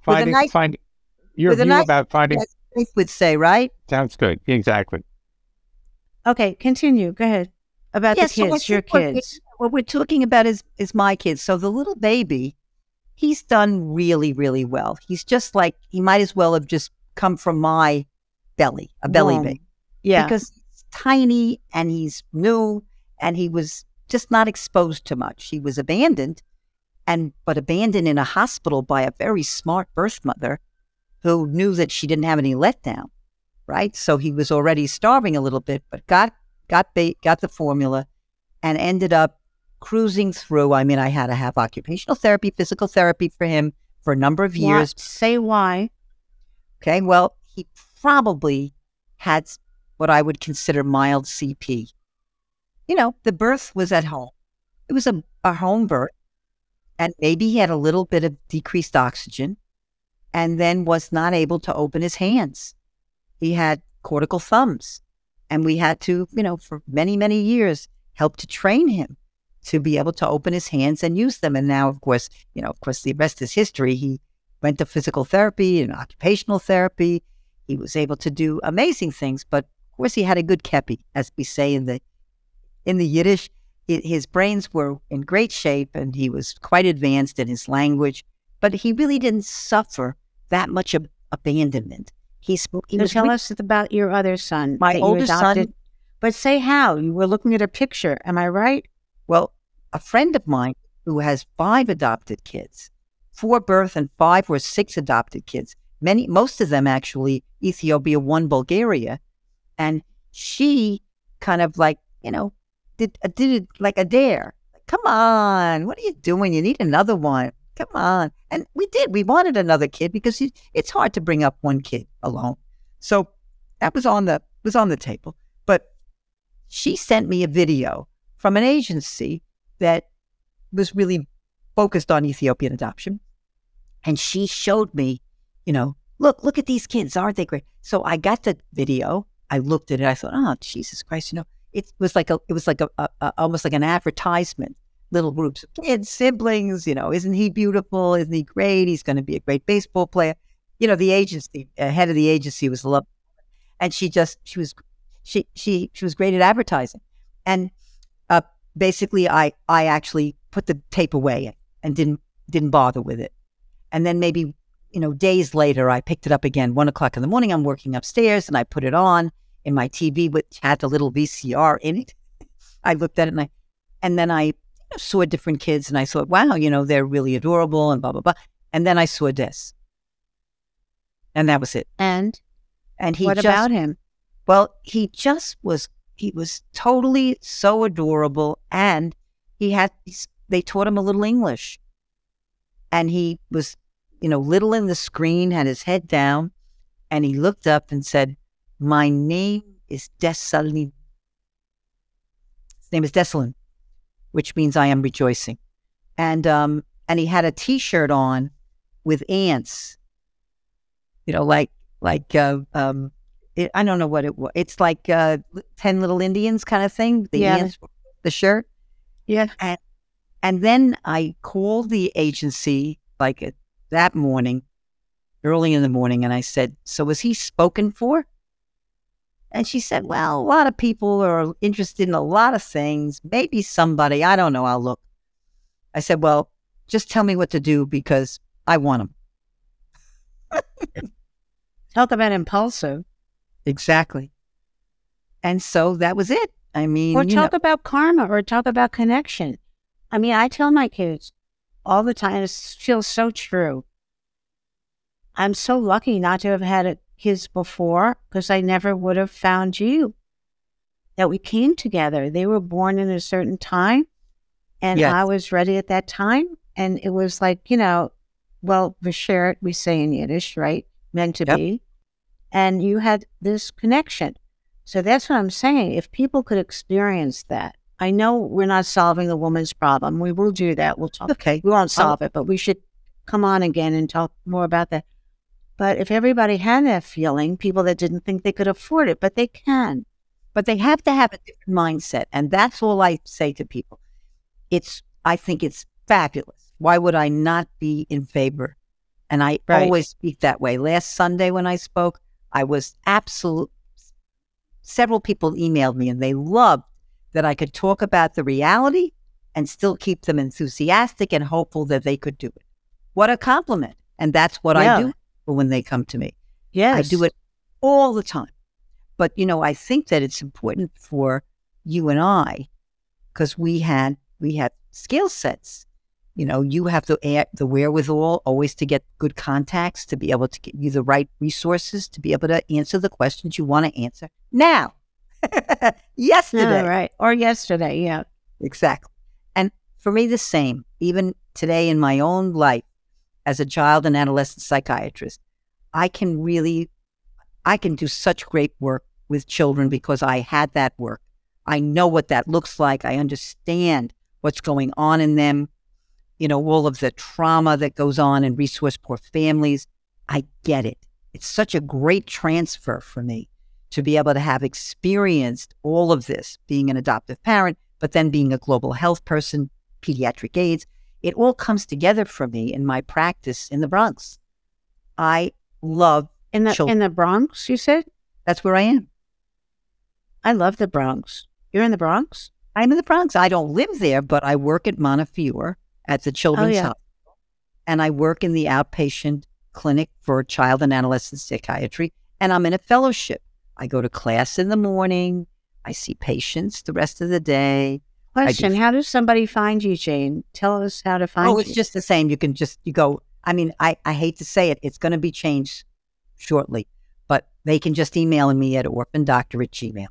Finding, nice- finding your with a view nice- about finding. Yes. Would say, right? Sounds good. Exactly. Okay, continue. Go ahead. About Yes, the so kids, your think what we- kids. What we're talking about is is my kids. So the little baby, he's done really, really well. He's just like he might as well have just come from my belly, a belly Womb. baby. Yeah. Because he's tiny and he's new and he was just not exposed to much. He was abandoned and but abandoned in a hospital by a very smart birth mother who knew that she didn't have any letdown. Right? So he was already starving a little bit, but got got ba- got the formula and ended up cruising through. I mean, I had to have occupational therapy, physical therapy for him for a number of years. say why. Okay. Well, he probably had what I would consider mild CP. You know, the birth was at home. It was a, a home birth. And maybe he had a little bit of decreased oxygen and then was not able to open his hands. He had cortical thumbs. And we had to, you know, for many, many years, help to train him to be able to open his hands and use them. And now, of course, you know, of course, the rest is history. He went to physical therapy and occupational therapy. He was able to do amazing things, but of course, he had a good kepi, as we say in the in the Yiddish. Hi- His brains were in great shape, and he was quite advanced in his language. But he really didn't suffer that much ab- abandonment. He, sp- he So was tell re- us about your other son. My oldest son- But say how. You were looking at a picture. Am I right? Well, a friend of mine who has five adopted kids, four birth and five or six adopted kids, many, most of them actually Ethiopia, one Bulgaria. And she kind of like, you know, did, did it like a dare. Come on, what are you doing? You need another one. Come on. And we did. We wanted another kid because it- it's hard to bring up one kid alone. So that was on the was on the table. But she sent me a video from an agency that was really focused on Ethiopian adoption. And she showed me, you know, look, look at these kids. Aren't they great? So I got the video. I looked at it. I thought, oh, Jesus Christ, you know, it was like a, it was like a, a, a almost like an advertisement. Little groups of kids, siblings, you know, isn't he beautiful? Isn't he great? He's going to be a great baseball player. You know, the agency, uh, head of the agency was love, and she just, she was, she, she, she was great at advertising. And uh, basically I I actually put the tape away and didn't didn't bother with it. And then maybe you know days later I picked it up again. One o'clock in the morning, I'm working upstairs and I put it on in my TV, which had the little VCR in it. I looked at it and I and then I saw different kids and I thought, wow, you know they're really adorable and blah blah blah. And then I saw this, and that was it. And And he what just, about him? well, he just was, he was totally so adorable. And he had, they taught him a little English. And he was, you know, little in the screen, had his head down, and he looked up and said, My name is Desalegn. His name is Desalegn, which means I am rejoicing. And, um, and he had a t shirt on with ants, you know, like, like, uh, um, it, I don't know what it was. It's like uh, ten little Indians kind of thing. The Yeah. ants, the shirt. Yeah. And and then I called the agency like at that morning, early in the morning, and I said, "So was he spoken for?" And she said, "Well, a lot of people are interested in a lot of things. Maybe somebody. I don't know. I'll look." I said, "Well, just tell me what to do because I want them. Talk about impulsive. Exactly. And so that was it. I mean, Or talk know, about karma or talk about connection. I mean, I tell my kids all the time, it feels so true. I'm so lucky not to have had kids before because I never would have found you. That we came together. They were born in a certain time, and Yes. I was ready at that time. And it was like, you know, well, Bashert, we say in Yiddish, right? Meant to Yep. be. And you had this connection. So that's what I'm saying. If people could experience that, I know we're not solving the woman's problem. We will do that. We'll talk. okay. We won't solve it, but we should come on again and talk more about that. But if everybody had that feeling, people that didn't think they could afford it, but they can. but they have to have a different mindset. And that's all I say to people. It's, I think it's fabulous. Why would I not be in favor? And I Right. always speak that way. Last Sunday when I spoke, I was absolute. Several people emailed me and they loved that I could talk about the reality and still keep them enthusiastic and hopeful that they could do it. What a compliment. And that's what Yeah. I do when they come to me. Yes. I do it all the time. But, you know, I think that it's important for you and I because we had, we had skill sets. You know, you have the, the wherewithal always to get good contacts, to be able to give you the right resources, to be able to answer the questions you want to answer now. Yesterday. Right. Or yesterday. Yeah. Exactly. And for me, the same. Even today in my own life as a child and adolescent psychiatrist, I can really, I can do such great work with children because I had that work. I know what that looks like. I understand what's going on in them, you know, all of the trauma that goes on in resource poor families. I get it. It's such a great transfer for me to be able to have experienced all of this, being an adoptive parent, but then being a global health person, pediatric AIDS. It all comes together for me in my practice in the Bronx. I love In the Children. in the Bronx, you said? that's where I am. I love the Bronx. You're in the Bronx? I'm in the Bronx. I don't live there, but I work at Montefiore at the Children's oh, yeah. Hospital, and I work in the outpatient clinic for child and adolescent psychiatry, and I'm in a fellowship. I go to class in the morning. I see patients the rest of the day. Question: How does somebody find you, Jane? Tell us how to find oh, you. it's just the same. You can just you go. I mean, I I hate to say it, it's going to be changed shortly, but they can just email me at orphandoctor at gmail.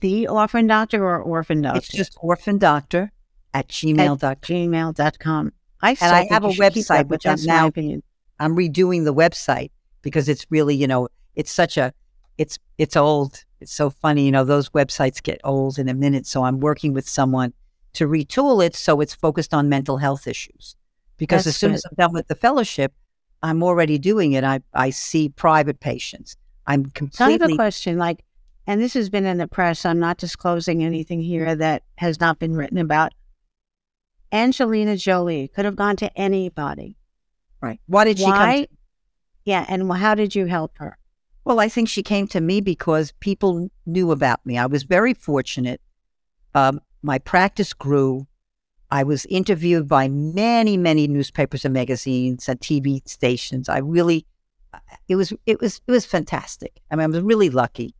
the orphan doctor or orphan doctor. It's just orphandoctor at gmail gmail.com. gmail.com. I And I have a you website, which I'm now- opinion. I'm redoing the website because it's really, you know, it's such a, it's it's old. It's so funny, you know, those websites get old in a minute. So I'm working with someone to retool it so it's focused on mental health issues. Because That's as soon good. as I'm done with the fellowship, I'm already doing it. I I see private patients. I'm So I have a question, like, and this has been in the press. I'm not disclosing anything here that has not been written about. Angelina Jolie could have gone to anybody. right. Why did she come? Why? To, Yeah, and how did you help her? Well, I think she came to me because people knew about me. I was very fortunate. Um, my practice grew. I was interviewed by many, many newspapers and magazines and TV stations. I really, it was, it was, it was fantastic. I mean, I was really lucky,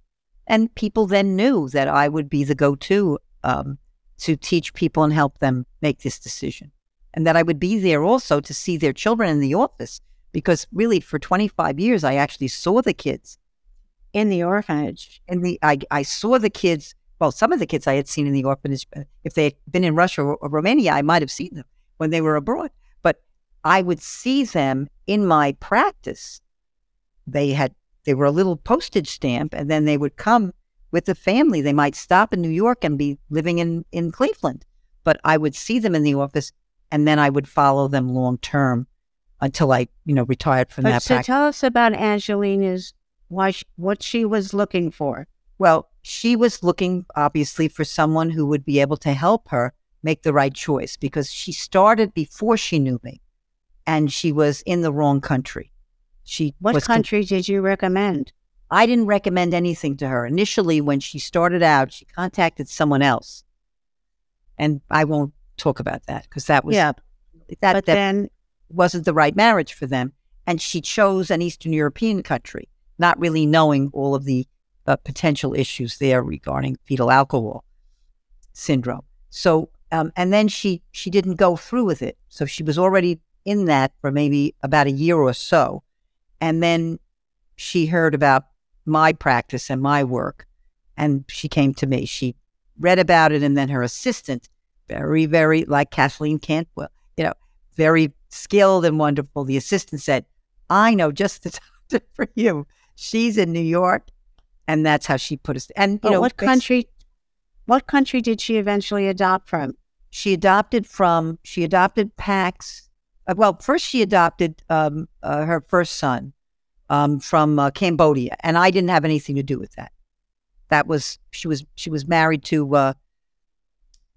and people then knew that I would be the go-to um, to teach people and help them make this decision, and that I would be there also to see their children in the office. Because really, for 25 years, I actually saw the kids In the orphanage. and the I, I saw the kids. Well, some of the kids I had seen in the orphanage. uh, If they had been in Russia or, or Romania, I might have seen them when they were abroad. But I would see them in my practice. They had they were a little postage stamp, and then they would come with the family. They might stop in New York and be living in in Cleveland, but I would see them in the office, and then I would follow them long term until I, you know, retired from But that so practice. tell us about Angelina's, why, she, what she was looking for. Well, she was looking obviously for someone who would be able to help her make the right choice because she started before she knew me and she was in the wrong country. She What was con- country did you recommend? I didn't recommend anything to her. Initially, when she started out, she contacted someone else. And I won't talk about that because that was yeah, that, but that then wasn't the right marriage for them. And she chose an Eastern European country, not really knowing all of the uh, potential issues there regarding fetal alcohol syndrome. So, um, and then she she didn't go through with it. So she was already in that for maybe about a year or so, and then she heard about my practice and my work, and she came to me. She read about it, and then her assistant, very very like Kathleen Cantwell, you know, very skilled and wonderful. The assistant said, "I know just the doctor for you. She's in New York." And that's how she put us. And you know, what country? What country did she eventually adopt from? she adopted from she adopted Pax. Uh, well, first she adopted um, uh, her first son um, from uh, Cambodia, and I didn't have anything to do with that. That was she was she was married to, uh,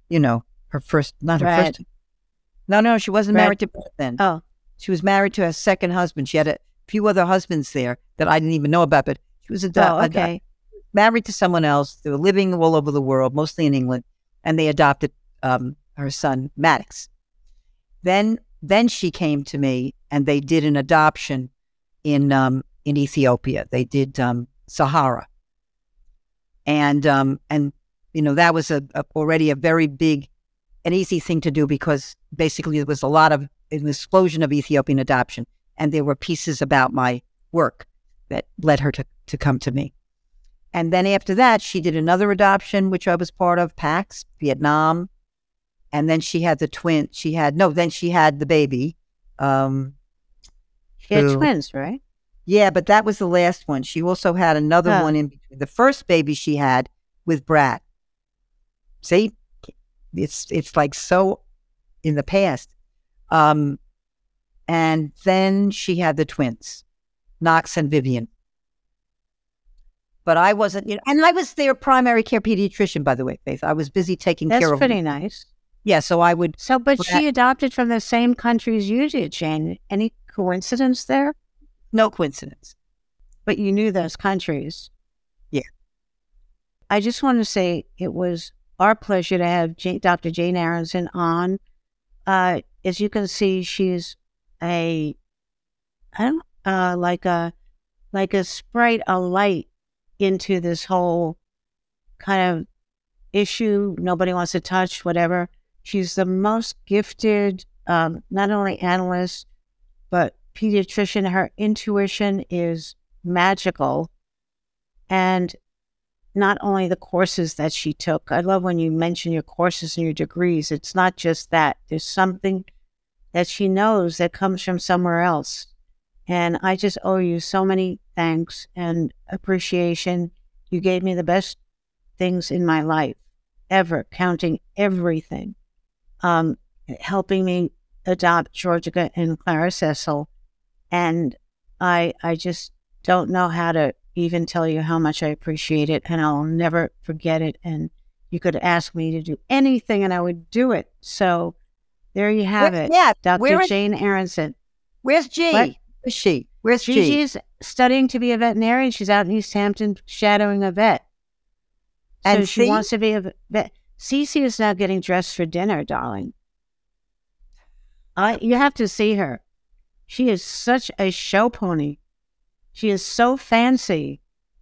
you know, her first not her first. No, no, she wasn't married to Brad then. Oh, She was married to her second husband. She had a few other husbands there that I didn't even know about, but she was ado- oh, okay. married to someone else. They were living all over the world, mostly in England, and they adopted um, her son Maddox. Then, then she came to me, and they did an adoption in um, in Ethiopia. They did um, Zahara, and um, and you know that was a, a already a very big, an easy thing to do because basically there was a lot of an explosion of Ethiopian adoption, and there were pieces about my work that led her to to come to me. And then after that, she did another adoption, which I was part of, Pax, Vietnam. And then she had the twin. She had, no, then she had the baby. Um, She had Who? twins, right? yeah, but that was the last one. She also had another Oh. one in between. The first baby she had with Brad. See, it's it's like so in the past. Um, and then she had the twins, Knox and Vivienne. But I wasn't, you know, and I was their primary care pediatrician, by the way, Faith. I was busy taking That's care of That's pretty nice. Yeah, so I would. So, but she adopted from the same country as you did, Jane. Any coincidence there? No coincidence. But you knew those countries. Yeah. I just want to say it was our pleasure to have Jane, Dr. Jane Aronson on. Uh, as you can see, she's a, I don't, uh, like a, like a sprite, a light into this whole kind of issue. Nobody wants to touch, whatever. She's the most gifted, um, not only analyst, but pediatrician. Her intuition is magical. And not only the courses that she took, I love when you mention your courses and your degrees. It's not just that, there's something that she knows that comes from somewhere else. And I just owe you so many thanks and appreciation. You gave me the best things in my life ever, counting everything, um, helping me adopt Georgia and Clara Cecil. And I, I just don't know how to even tell you how much I appreciate it, and I'll never forget it. And you could ask me to do anything, and I would do it. So there you have Where- it, Yeah. Dr. where Jane Aronson. Where's G? What? Where's she? Where's G? Gigi's studying to be a veterinarian. She's out in East Hampton shadowing a vet. So And she C? wants to be a vet. Cece is now getting dressed for dinner, darling. I, you have to see her. She is such a show pony. She is so fancy.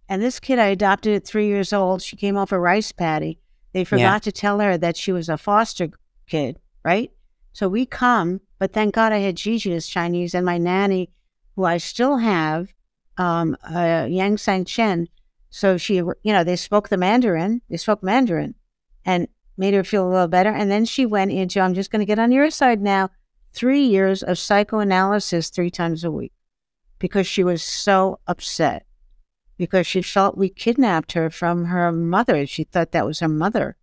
And this kid I adopted at three years old, she came off a rice paddy. They forgot to tell her that she was a foster kid, right? So we come, but thank God I had Gigi as Chinese and my nanny, who I still have, um, uh, Yang Sang Chen. So she, you know, they spoke the Mandarin, they spoke Mandarin and made her feel a little better. And then she went into, I'm just going to get on your side now, three years of psychoanalysis three times a week because she was so upset because she felt we kidnapped her from her mother. She thought that was her mother.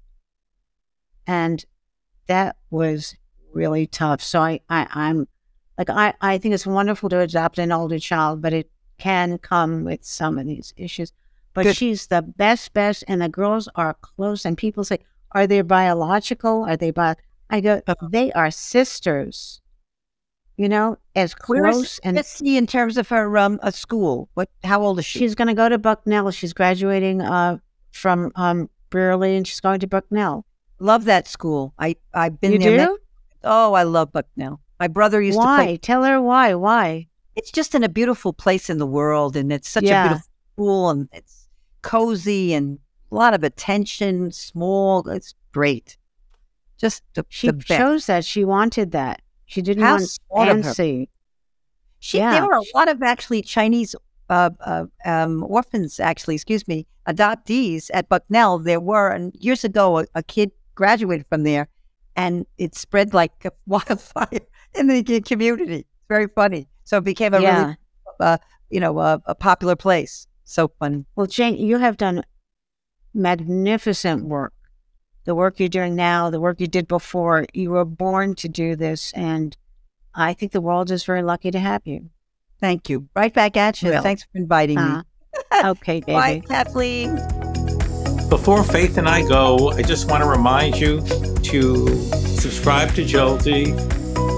And that was really tough. So I, I I'm like I, I think it's wonderful to adopt an older child, but it can come with some of these issues. But Good. she's the best, best, and the girls are close. And people say, "Are they biological? Are they bi?" I go, Uh-huh. "They are sisters." You know, as close and Let's see in terms of her um a school. What? How old is she? She's going to go to Bucknell. She's graduating uh, from um, Brearley, and she's going to Bucknell. love that school. I I've been you there. do? oh, I love Bucknell. My brother used to why? play. Tell her why. Why? It's just in a beautiful place in the world, and it's such Yeah. a beautiful school, and it's cozy and a lot of attention, small. It's great. Just the, She the chose that. She wanted that. She didn't How want fancy. She, Yeah. There were a lot of actually Chinese uh, uh, um, orphans, actually, excuse me, adoptees at Bucknell. There were, and years ago, a, a kid graduated from there, and it spread like a wildfire in the community. It's very funny. So it became a yeah. really, uh, you know, a, a popular place. So fun. Well, Jane, you have done magnificent work. The work you're doing now, the work you did before, you were born to do this. And I think the world is very lucky to have you. Thank you. Right back at you. Well, Thanks for inviting Uh, me. okay, baby. Bye. Kathleen. Before Faith and I go, I just want to remind you to subscribe to Jolty,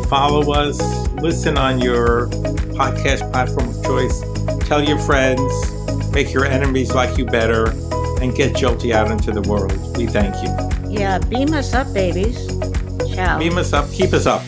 follow us, listen on your podcast platform of choice, tell your friends, make your enemies like you better, and get Jolty out into the world. We thank you. Yeah, beam us up, babies. Ciao. Beam us up, keep us up.